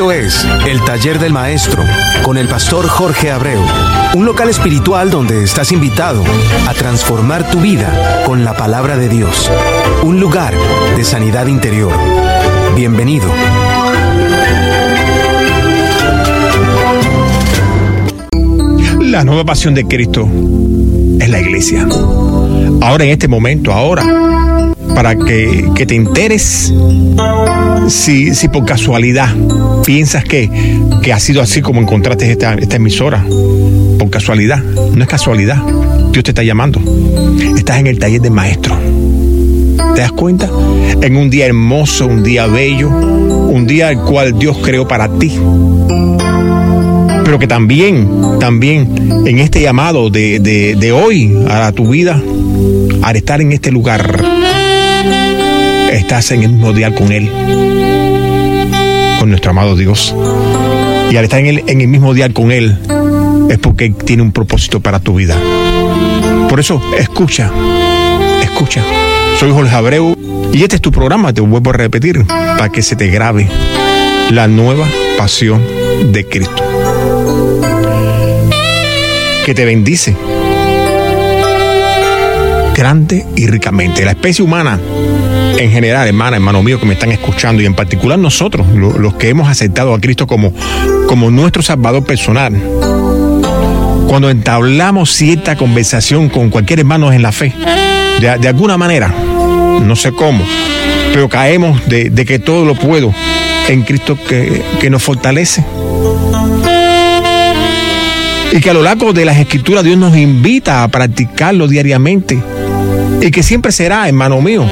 Esto es El Taller del Maestro con el pastor Jorge Abreu, un local espiritual donde estás invitado a transformar tu vida con la palabra de Dios, un lugar de sanidad interior. Bienvenido. La nueva pasión de Cristo es la iglesia. Ahora en este momento, ahora, para que, que te enteres si, si por casualidad piensas que, que ha sido así como encontraste esta, esta emisora. Por casualidad, no es casualidad. Dios te está llamando. Estás en el taller de maestro. ¿Te das cuenta? En un día hermoso, un día bello, un día al cual Dios creó para ti. Pero que también, también en este llamado de, de, de hoy a tu vida, al estar en este lugar, estás en el mismo día con Él, con nuestro amado Dios. Y al estar en el, en el mismo día con Él, es porque tiene un propósito para tu vida. Por eso, escucha, escucha. Soy Jorge Abreu y este es tu programa, te vuelvo a repetir, para que se te grabe la nueva pasión de Cristo. Que te bendice grande y ricamente. La especie humana en general, hermana, hermano mío que me están escuchando y en particular nosotros, lo, los que hemos aceptado a Cristo como, como nuestro Salvador personal, cuando entablamos cierta conversación con cualquier hermano en la fe, de, de alguna manera, no sé cómo, pero caemos de, de, que todo lo puedo en Cristo que, que nos fortalece. Y que a lo largo de las escrituras Dios nos invita a practicarlo diariamente. Y que siempre será, hermano mío,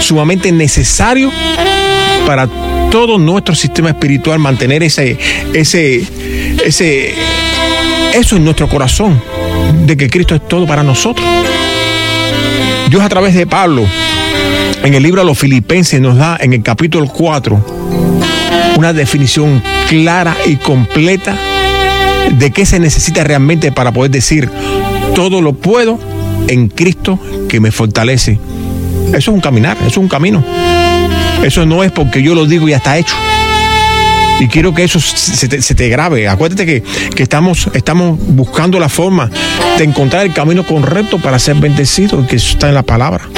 sumamente necesario para todo nuestro sistema espiritual mantener ese, ese, ese, eso en nuestro corazón, de que Cristo es todo para nosotros. Dios a través de Pablo, en el libro a los filipenses, nos da en el capítulo 4 una definición clara y completa de qué se necesita realmente para poder decir, todo lo puedo en Cristo que me fortalece. Eso es un caminar, eso es un camino. Eso no es porque yo lo digo y ya está hecho. Y quiero que eso se te, grabe. Acuérdate que, que, estamos, estamos buscando la forma de encontrar el camino correcto para ser bendecido, que eso está en la palabra.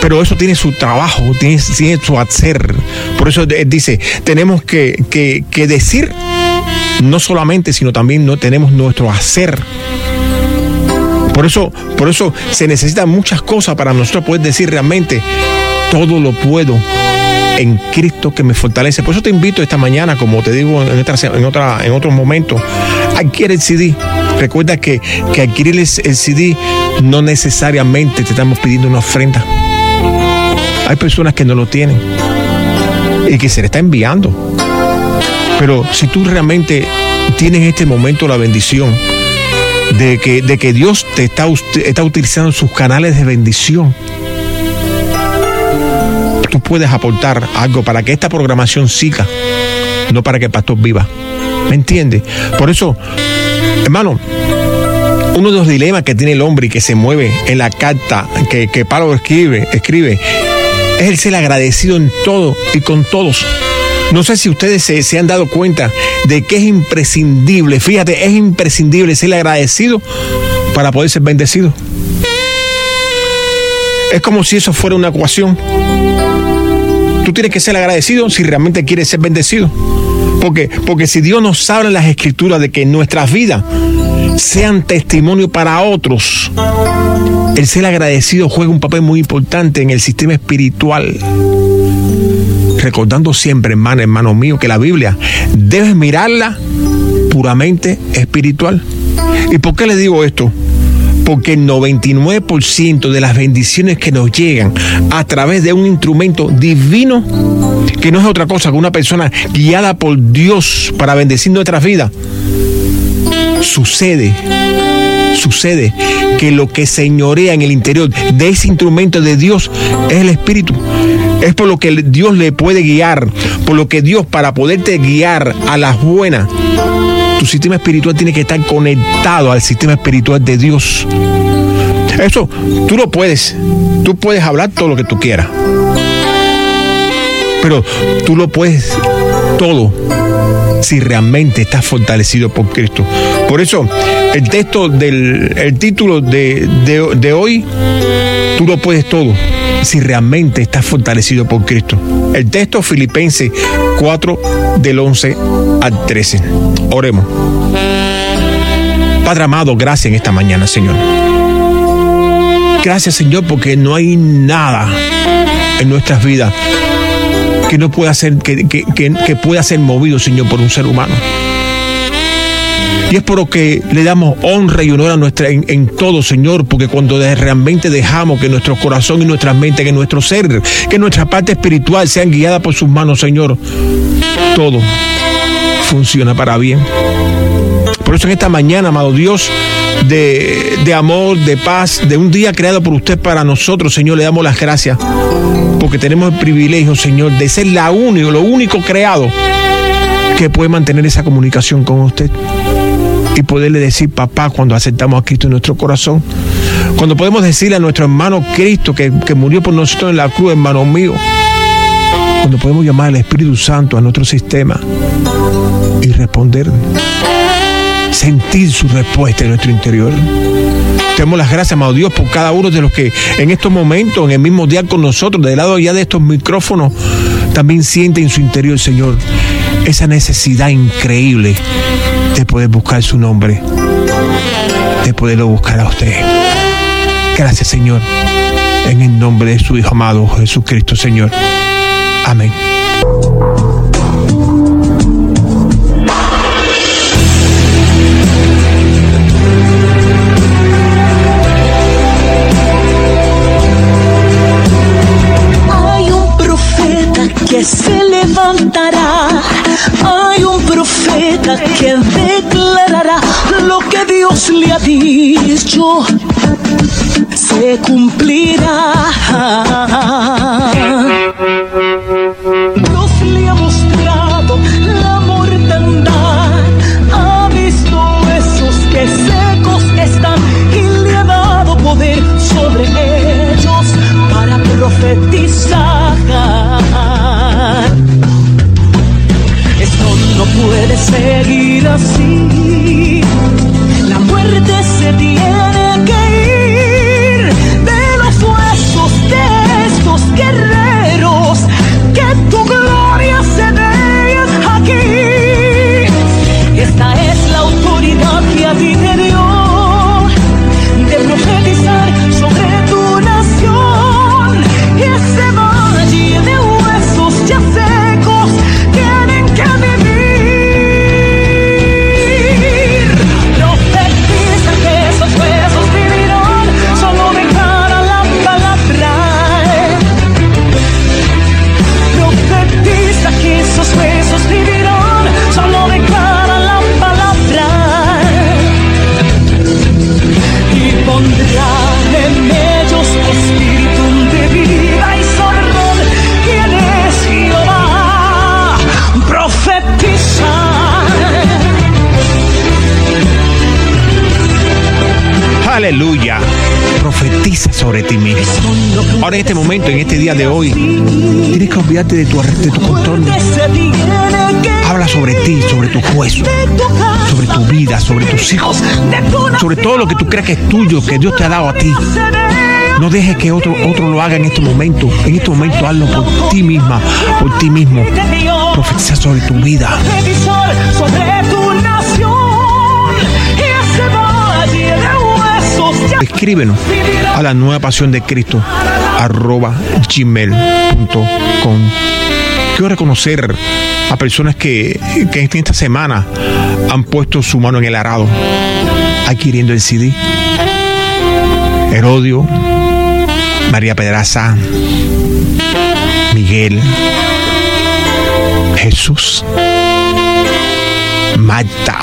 Pero eso tiene su trabajo, tiene, tiene su hacer. Por eso dice, tenemos que, que, que decir, no solamente, sino también no tenemos nuestro hacer. Por eso, por eso se necesitan muchas cosas para nosotros poder decir realmente, todo lo puedo en Cristo que me fortalece. Por eso te invito esta mañana, como te digo en, otra, en, otra, en otros momentos, adquiere el CD. Recuerda que, que adquirir el CD no necesariamente te estamos pidiendo una ofrenda. Hay personas que no lo tienen y que se le está enviando. Pero si tú realmente tienes en este momento la bendición de que, de que Dios te está, está utilizando sus canales de bendición, tú puedes aportar algo para que esta programación siga, no para que el pastor viva. ¿Me entiendes? Por eso, hermano, uno de los dilemas que tiene el hombre y que se mueve en la carta que, que Pablo escribe, escribe es el ser agradecido en todo y con todos. No sé si ustedes se, se, han dado cuenta de que es imprescindible, fíjate, es imprescindible ser agradecido para poder ser bendecido. Es como si eso fuera una ecuación. Tú tienes que ser agradecido si realmente quieres ser bendecido. Porque, porque si Dios nos habla en las escrituras de que nuestras vidas sean testimonio para otros, el ser agradecido juega un papel muy importante en el sistema espiritual. Recordando siempre, hermano, hermano mío, que la Biblia debes mirarla puramente espiritual. ¿Y por qué le digo esto? Porque el 99% de las bendiciones que nos llegan a través de un instrumento divino, que no es otra cosa que una persona guiada por Dios para bendecir nuestras vidas, sucede, sucede que lo que señorea en el interior de ese instrumento de Dios es el Espíritu. Es por lo que Dios le puede guiar, por lo que Dios para poderte guiar a las buenas, tu sistema espiritual tiene que estar conectado al sistema espiritual de Dios. Eso, tú lo puedes, tú puedes hablar todo lo que tú quieras. Pero tú lo puedes todo si realmente estás fortalecido por Cristo. Por eso, el texto del el título de, de hoy, tú lo puedes todo si realmente estás fortalecido por Cristo. El texto Filipenses 4 del 11 al 13. Oremos. Padre amado, gracias en esta mañana, Señor. Gracias, Señor, porque no hay nada en nuestras vidas que no pueda ser, que, que, pueda ser movido, Señor, por un ser humano. Y es por lo que le damos honra y honor a nuestra, en, todo, Señor, porque cuando realmente dejamos que nuestro corazón y nuestra mente, que nuestro ser, que nuestra parte espiritual sean guiadas por sus manos, Señor, todo funciona para bien. Por eso en esta mañana, amado Dios, de, de, amor, de paz, de un día creado por usted para nosotros, Señor, le damos las gracias, porque tenemos el privilegio, Señor, de ser la único, lo único creado que puede mantener esa comunicación con usted y poderle decir papá cuando aceptamos a Cristo en nuestro corazón. Cuando podemos decirle a nuestro hermano Cristo que, murió por nosotros en la cruz, hermano mío. Cuando podemos llamar al Espíritu Santo a nuestro sistema y responder. Sentir su respuesta en nuestro interior. Tenemos las gracias, amado Dios, por cada uno de los que en estos momentos, en el mismo día con nosotros, del lado ya de estos micrófonos, también sienten en su interior, Señor, esa necesidad increíble de poder buscar su nombre, de poderlo buscar a usted. Gracias Señor, en el nombre de su Hijo amado Jesucristo Señor. Amén. Hay un profeta que declarará lo que Dios le ha dicho. Se cumplirá. Ahora en este momento, en este día de hoy, tienes que olvidarte de tu, de tu contorno. Habla sobre ti, sobre tus huesos, sobre tu vida, sobre tus hijos, sobre todo lo que tú creas que es tuyo, que Dios te ha dado a ti. No dejes que otro, otro lo haga en este momento. En este momento hazlo por ti misma, por ti mismo. Profetiza sobre tu vida. tu Escríbenos a la nueva pasión de Cristo arroba gmail.com. Quiero reconocer a personas que, que en esta semana han puesto su mano en el arado adquiriendo el CD. Herodio, María Pedraza, Miguel, Jesús, Marta.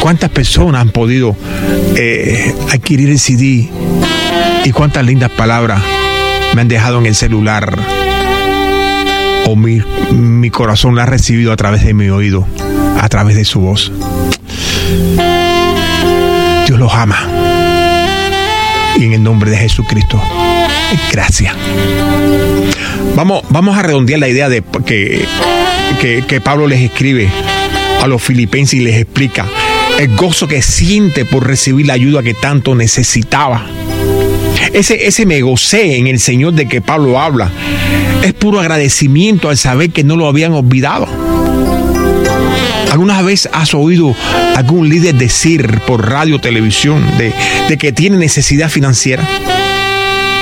¿Cuántas personas han podido eh, adquirir el CD? Y cuántas lindas palabras me han dejado en el celular. O mi, corazón la ha recibido a través de mi oído, a través de su voz. Dios los ama. Y en el nombre de Jesucristo, gracias. vamos, vamos a redondear la idea de que, que Pablo les escribe a los filipenses y les explica el gozo que siente por recibir la ayuda que tanto necesitaba. Ese, ese me gocé en el Señor de que Pablo habla es puro agradecimiento al saber que no lo habían olvidado. ¿Alguna vez has oído algún líder decir por radio o televisión de, de que tiene necesidad financiera?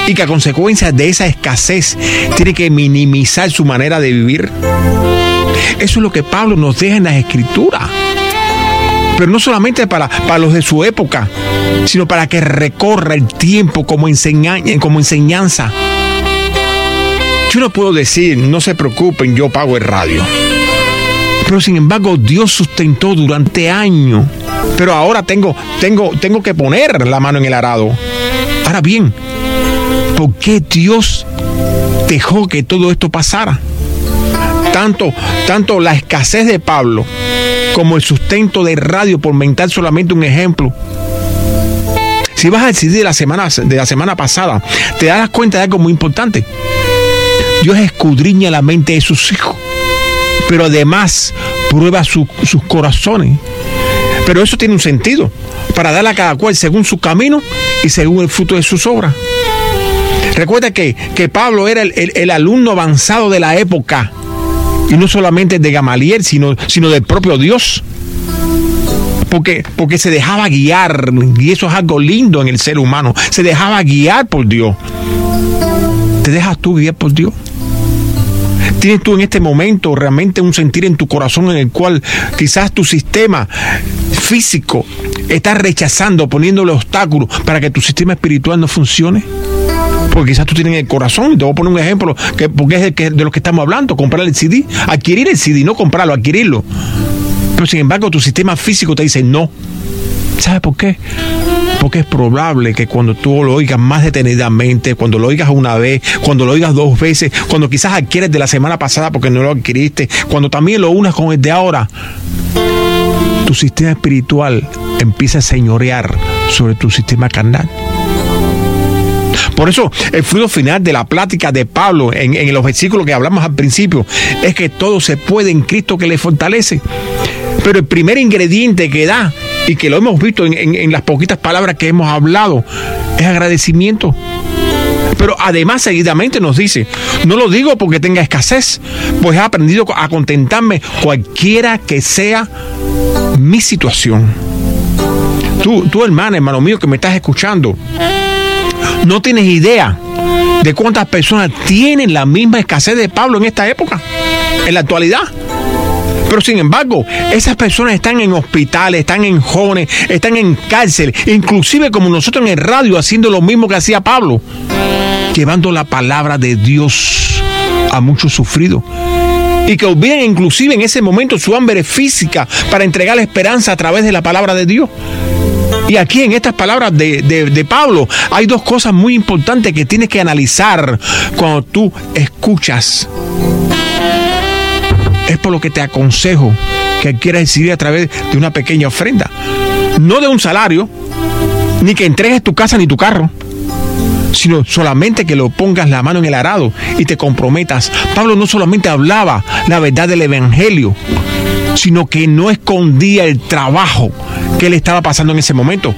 Y que a consecuencia de esa escasez tiene que minimizar su manera de vivir. Eso es lo que Pablo nos deja en las escrituras. Pero no solamente para, para los de su época, sino para que recorra el tiempo como, como enseñanza. Yo no puedo decir, no se preocupen, yo pago el radio. Pero sin embargo, Dios sustentó durante años. Pero ahora tengo, tengo, tengo que poner la mano en el arado. Ahora bien, ¿por qué Dios dejó que todo esto pasara? Tanto, tanto la escasez de Pablo como el sustento de radio, por mentar solamente un ejemplo. Si vas a decidir de la semana, de la semana pasada, te das cuenta de algo muy importante. Dios escudriña la mente de sus hijos pero además prueba sus corazones. Pero eso tiene un sentido, para darle a cada cual según su camino y según el fruto de sus obras. Recuerda que, que Pablo era el, alumno avanzado de la época, y no solamente de Gamaliel, sino, sino del propio Dios. Porque, porque se dejaba guiar, y eso es algo lindo en el ser humano, se dejaba guiar por Dios. ¿Te dejas tú guiar por Dios? ¿Tienes tú en este momento realmente un sentir en tu corazón en el cual quizás tu sistema físico está rechazando, poniéndole obstáculos para que tu sistema espiritual no funcione? Porque quizás tú tienes el corazón, te voy a poner un ejemplo, que, porque es de lo que estamos hablando, comprar el CD, adquirir el CD, no comprarlo, adquirirlo. Pero sin embargo tu sistema físico te dice no. ¿Sabes por qué? Porque es probable que cuando tú lo oigas más detenidamente, cuando lo oigas una vez, cuando lo oigas dos veces, cuando quizás adquieres de la semana pasada porque no lo adquiriste, cuando también lo unas con el de ahora, tu sistema espiritual empieza a señorear sobre tu sistema carnal. Por eso el fruto final de la plática de Pablo en, en, los versículos que hablamos al principio es que todo se puede en Cristo que le fortalece. Pero el primer ingrediente que da y que lo hemos visto en, las poquitas palabras que hemos hablado, es agradecimiento. Pero además seguidamente nos dice, no lo digo porque tenga escasez, pues he aprendido a contentarme cualquiera que sea mi situación. Tú, tú hermana, hermano mío que me estás escuchando, no tienes idea de cuántas personas tienen la misma escasez de Pablo en esta época, en la actualidad. Pero sin embargo, esas personas están en hospitales, están en jóvenes, están en cárcel, inclusive como nosotros en el radio haciendo lo mismo que hacía Pablo, llevando la palabra de Dios a muchos sufridos y que olviden inclusive en ese momento su hambre física para entregar la esperanza a través de la palabra de Dios. Y aquí en estas palabras de, de, Pablo hay dos cosas muy importantes que tienes que analizar cuando tú escuchas es por lo que te aconsejo que quieras decidir a través de una pequeña ofrenda. No de un salario, ni que entregues tu casa ni tu carro, sino solamente que lo pongas la mano en el arado y te comprometas. Pablo no solamente hablaba la verdad del Evangelio, sino que no escondía el trabajo que le estaba pasando en ese momento.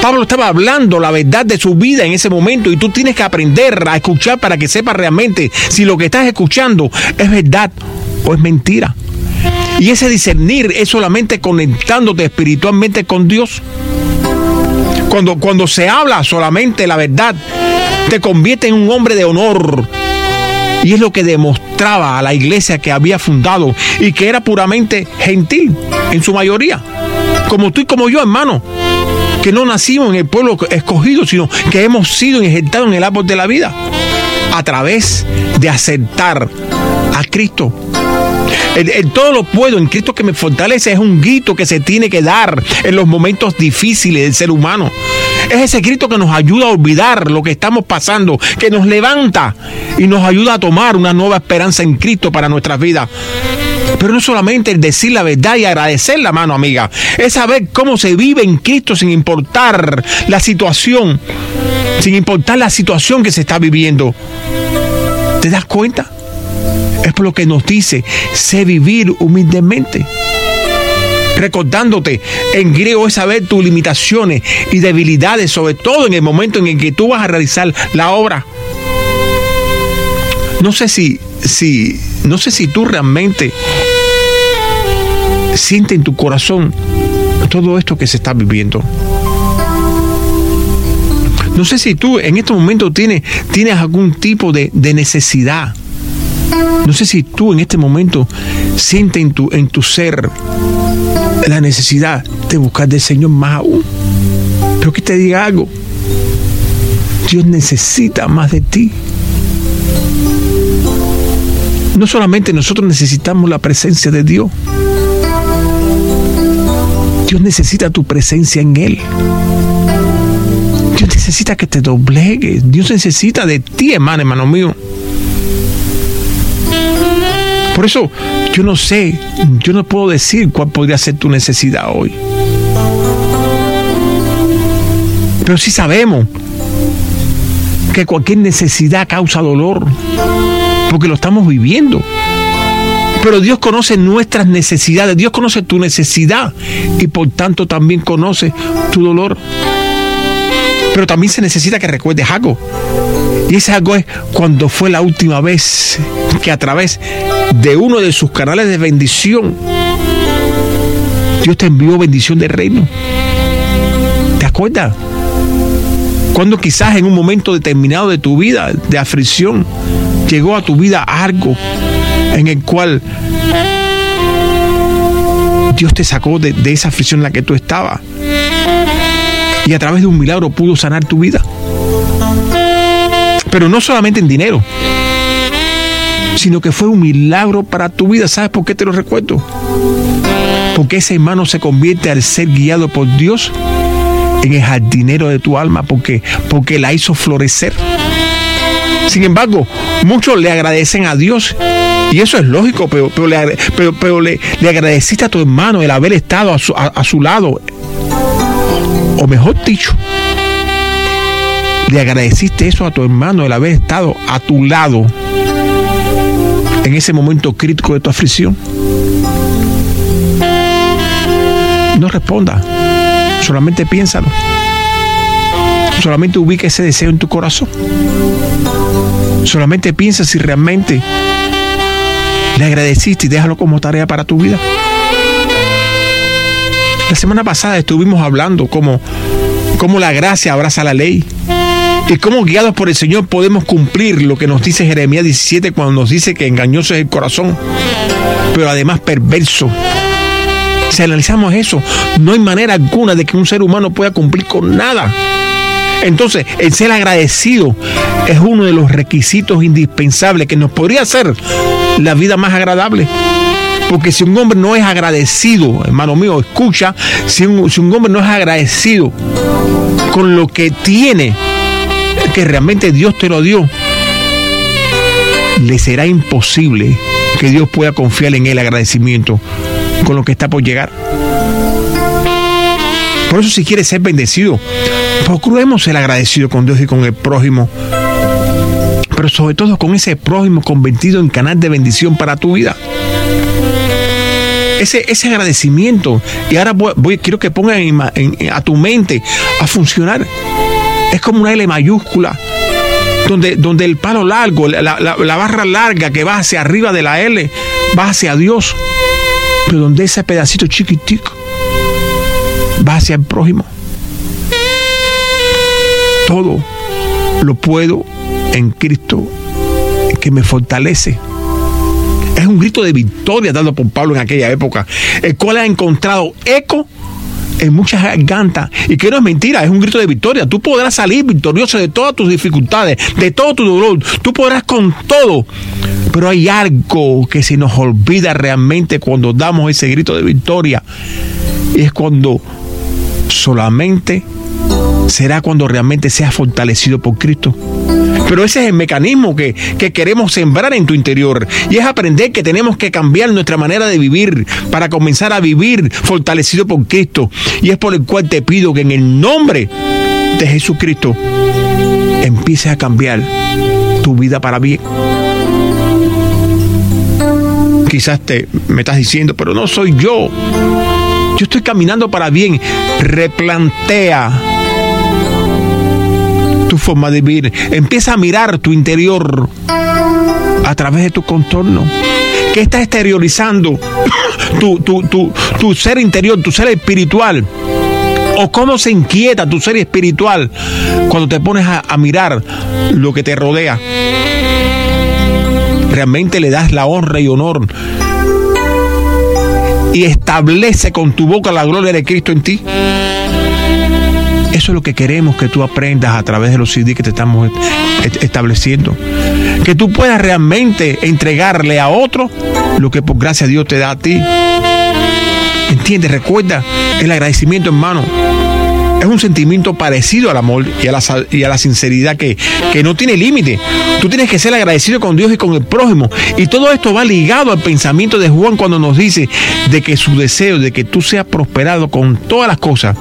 Pablo estaba hablando la verdad de su vida en ese momento y tú tienes que aprender a escuchar para que sepas realmente si lo que estás escuchando es verdad o es mentira. Y ese discernir es solamente conectándote espiritualmente con Dios. Cuando, cuando se habla solamente la verdad, te convierte en un hombre de honor. Y es lo que demostraba a la iglesia que había fundado y que era puramente gentil en su mayoría. Como tú y como yo, hermano. Que no nacimos en el pueblo escogido, sino que hemos sido injertados en el árbol de la vida. A través de aceptar a Cristo el, todo lo puedo en Cristo que me fortalece es un grito que se tiene que dar en los momentos difíciles del ser humano. Es ese grito que nos ayuda a olvidar lo que estamos pasando, que nos levanta y nos ayuda a tomar una nueva esperanza en Cristo para nuestras vidas. Pero no solamente el decir la verdad y agradecer la mano, amiga. Es saber cómo se vive en Cristo sin importar la situación, sin importar la situación que se está viviendo ¿Te das cuenta? Es por lo que nos dice, sé vivir humildemente. Recordándote, en griego es saber tus limitaciones y debilidades, sobre todo en el momento en el que tú vas a realizar la obra. No sé si, si, no sé si tú realmente sientes en tu corazón todo esto que se está viviendo. No sé si tú en este momento tienes, tienes algún tipo de, de necesidad. No sé si tú en este momento sientes en tu, en tu ser la necesidad de buscar del Señor más aún. Pero que te diga algo. Dios necesita más de ti. No solamente nosotros necesitamos la presencia de Dios. Dios necesita tu presencia en Él. Dios necesita que te doblegues. Dios necesita de ti, hermano, hermano mío. Por eso yo no sé, yo no puedo decir cuál podría ser tu necesidad hoy. Pero sí sabemos que cualquier necesidad causa dolor, porque lo estamos viviendo. Pero Dios conoce nuestras necesidades, Dios conoce tu necesidad y por tanto también conoce tu dolor. Pero también se necesita que recuerdes algo. Y ese algo es cuando fue la última vez que a través de uno de sus canales de bendición, Dios te envió bendición del reino. ¿Te acuerdas? Cuando quizás en un momento determinado de tu vida, de aflicción, llegó a tu vida algo en el cual Dios te sacó de, de esa aflicción en la que tú estabas y a través de un milagro pudo sanar tu vida. Pero no solamente en dinero, sino que fue un milagro para tu vida. ¿Sabes por qué te lo recuerdo? Porque ese hermano se convierte al ser guiado por Dios en el jardinero de tu alma, porque, porque la hizo florecer. Sin embargo, muchos le agradecen a Dios y eso es lógico, pero, pero, le, pero, le, agradeciste a tu hermano el haber estado a su, a su lado o mejor dicho, le agradeciste eso a tu hermano, el haber estado a tu lado en ese momento crítico de tu aflicción. No responda, solamente piénsalo. Solamente ubica ese deseo en tu corazón. Solamente piensa si realmente le agradeciste y déjalo como tarea para tu vida. La semana pasada estuvimos hablando cómo, cómo la gracia abraza la ley y cómo guiados por el Señor podemos cumplir lo que nos dice Jeremías 17 cuando nos dice que engañoso es el corazón, pero además perverso. Si analizamos eso, no hay manera alguna de que un ser humano pueda cumplir con nada. Entonces, el ser agradecido es uno de los requisitos indispensables que nos podría hacer la vida más agradable. Porque si un hombre no es agradecido, hermano mío, escucha, si un, si un hombre no es agradecido con lo que tiene, que realmente Dios te lo dio, le será imposible que Dios pueda confiar en el agradecimiento con lo que está por llegar. Por eso si quieres ser bendecido, procuremos ser agradecido con Dios y con el prójimo. Pero sobre todo con ese prójimo convertido en canal de bendición para tu vida ese, ese agradecimiento. Y ahora voy, quiero que pongan a tu mente a funcionar. Es como una L mayúscula. Donde, donde el palo largo, la, la barra larga que va hacia arriba de la L, va hacia Dios. Pero donde ese pedacito chiquitico va hacia el prójimo. Todo lo puedo en Cristo que me fortalece. Es un grito de victoria dado por Pablo en aquella época, el cual ha encontrado eco en muchas gargantas. Y que no es mentira, es un grito de victoria. Tú podrás salir victorioso de todas tus dificultades, de todo tu dolor. Tú podrás con todo. Pero hay algo que se nos olvida realmente cuando damos ese grito de victoria. Y es cuando solamente será cuando realmente seas fortalecido por Cristo. Pero ese es el mecanismo que, queremos sembrar en tu interior. Y es aprender que tenemos que cambiar nuestra manera de vivir para comenzar a vivir fortalecido por Cristo. Y es por el cual te pido que en el nombre de Jesucristo empieces a cambiar tu vida para bien. quizás te me estás diciendo, pero no soy yo. Yo estoy caminando para bien. Replantea forma de vivir. Empieza a mirar tu interior a través de tu contorno. ¿Qué está exteriorizando tu, tu, tu, tu ser interior, tu ser espiritual? ¿O cómo se inquieta tu ser espiritual cuando te pones a mirar lo que te rodea? realmente le das la honra y honor y establece con tu boca la gloria de Cristo en ti. Eso es lo que queremos que tú aprendas a través de los CD que te estamos estableciendo. Que tú puedas realmente entregarle a otro lo que por gracia Dios te da a ti. ¿Entiendes? Recuerda el agradecimiento, hermano es un sentimiento parecido al amor y a la, y a la sinceridad que, que no tiene límite. Tú tienes que ser agradecido con Dios y con el prójimo. Y todo esto va ligado al pensamiento de Juan cuando nos dice de que su deseo de que tú seas prosperado con todas las cosas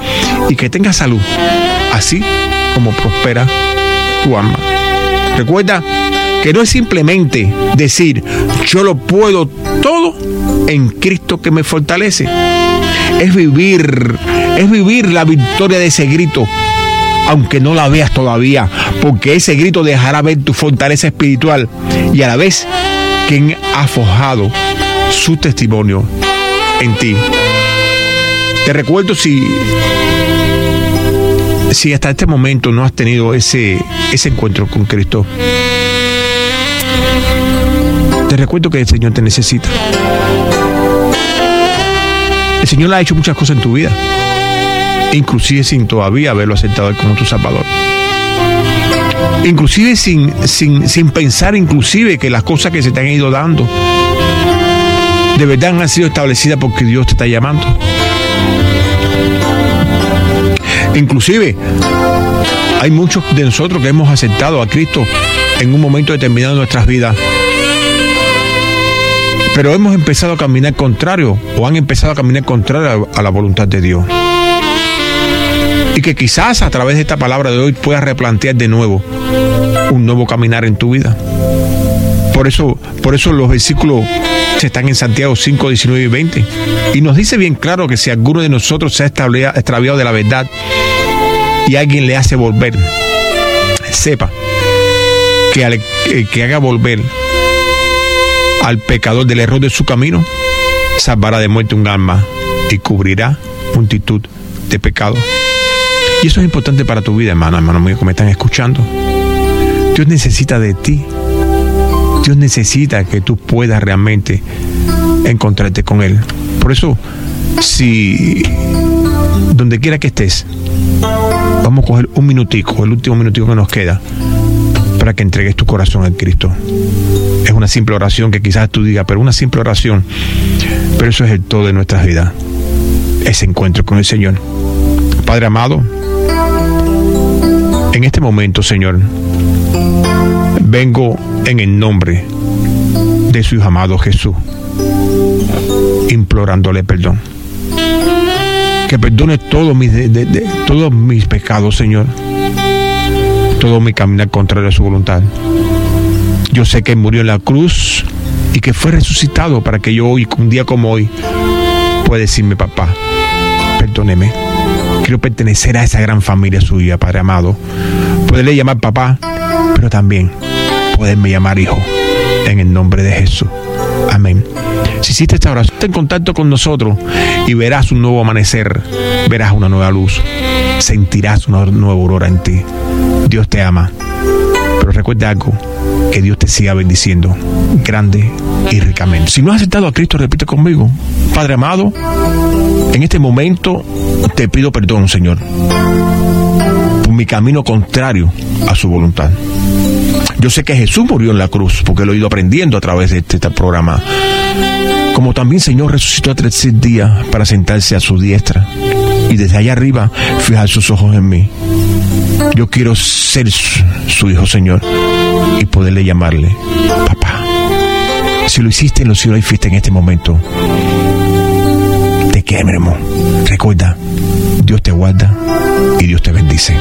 y que tengas salud, así como prospera tu alma. Recuerda que no es simplemente decir yo lo puedo todo en Cristo que me fortalece. Es vivir es vivir la victoria de ese grito, aunque no la veas todavía, porque ese grito dejará ver tu fortaleza espiritual y a la vez quien ha forjado su testimonio en ti. Te recuerdo si si hasta este momento no has tenido ese, ese encuentro con Cristo, recuerdo que el Señor te necesita. El Señor ha hecho muchas cosas en tu vida inclusive sin todavía haberlo aceptado como tu Salvador. Inclusive sin, sin, sin pensar inclusive que las cosas que se te han ido dando de verdad han sido establecidas porque Dios te está llamando. Inclusive hay muchos de nosotros que hemos aceptado a Cristo en un momento determinado de nuestras vidas. Pero hemos empezado a caminar contrario o han empezado a caminar contrario a la voluntad de Dios y que quizás a través de esta palabra de hoy puedas replantear de nuevo un nuevo caminar en tu vida. Por eso, por eso los versículos están en Santiago 5, 19 y 20. Y nos dice bien claro que si alguno de nosotros se ha extraviado de la verdad y alguien le hace volver, sepa que, al, que haga volver al pecador del error de su camino, salvará de muerte un alma y cubrirá multitud de pecados. Y eso es importante para tu vida, hermano, hermano mío, que me están escuchando. Dios necesita de ti. Dios necesita que tú puedas realmente encontrarte con Él. Por eso, si donde quiera que estés, vamos a coger un minutico, el último minutico que nos queda, para que entregues tu corazón a Cristo. Es una simple oración que quizás tú digas, pero una simple oración. Pero eso es el todo de nuestras vidas. Ese encuentro con el Señor. Padre amado, en este momento, Señor, vengo en el nombre de su Hijo amado Jesús, implorándole perdón. Que perdone todos mis, todos mis pecados, Señor. Todo mi caminar contrario a su voluntad. Yo sé que murió en la cruz y que fue resucitado para que yo hoy, un día como hoy, pueda decirme, papá, perdóneme Quiero pertenecer a esa gran familia suya, Padre amado. Poderle llamar papá, pero también poderme llamar hijo. En el nombre de Jesús. Amén. Si hiciste esta oración, en contacto con nosotros y verás un nuevo amanecer, verás una nueva luz, sentirás una nueva aurora en ti. Dios te ama. Pero recuerda algo, que Dios te siga bendiciendo grande y ricamente. Si no has aceptado a Cristo, repite conmigo, Padre amado, en este momento te pido perdón, Señor, por mi camino contrario a su voluntad. Yo sé que Jesús murió en la cruz, porque lo he ido aprendiendo a través de este, este programa. Como también, Señor, resucitó a tres días para sentarse a su diestra y desde allá arriba fijar sus ojos en mí. Yo quiero ser su, hijo, Señor, y poderle llamarle papá. Si lo hiciste en los cielos y fuiste en este momento, te queremos. Recuerda, Dios te guarda y Dios te bendice.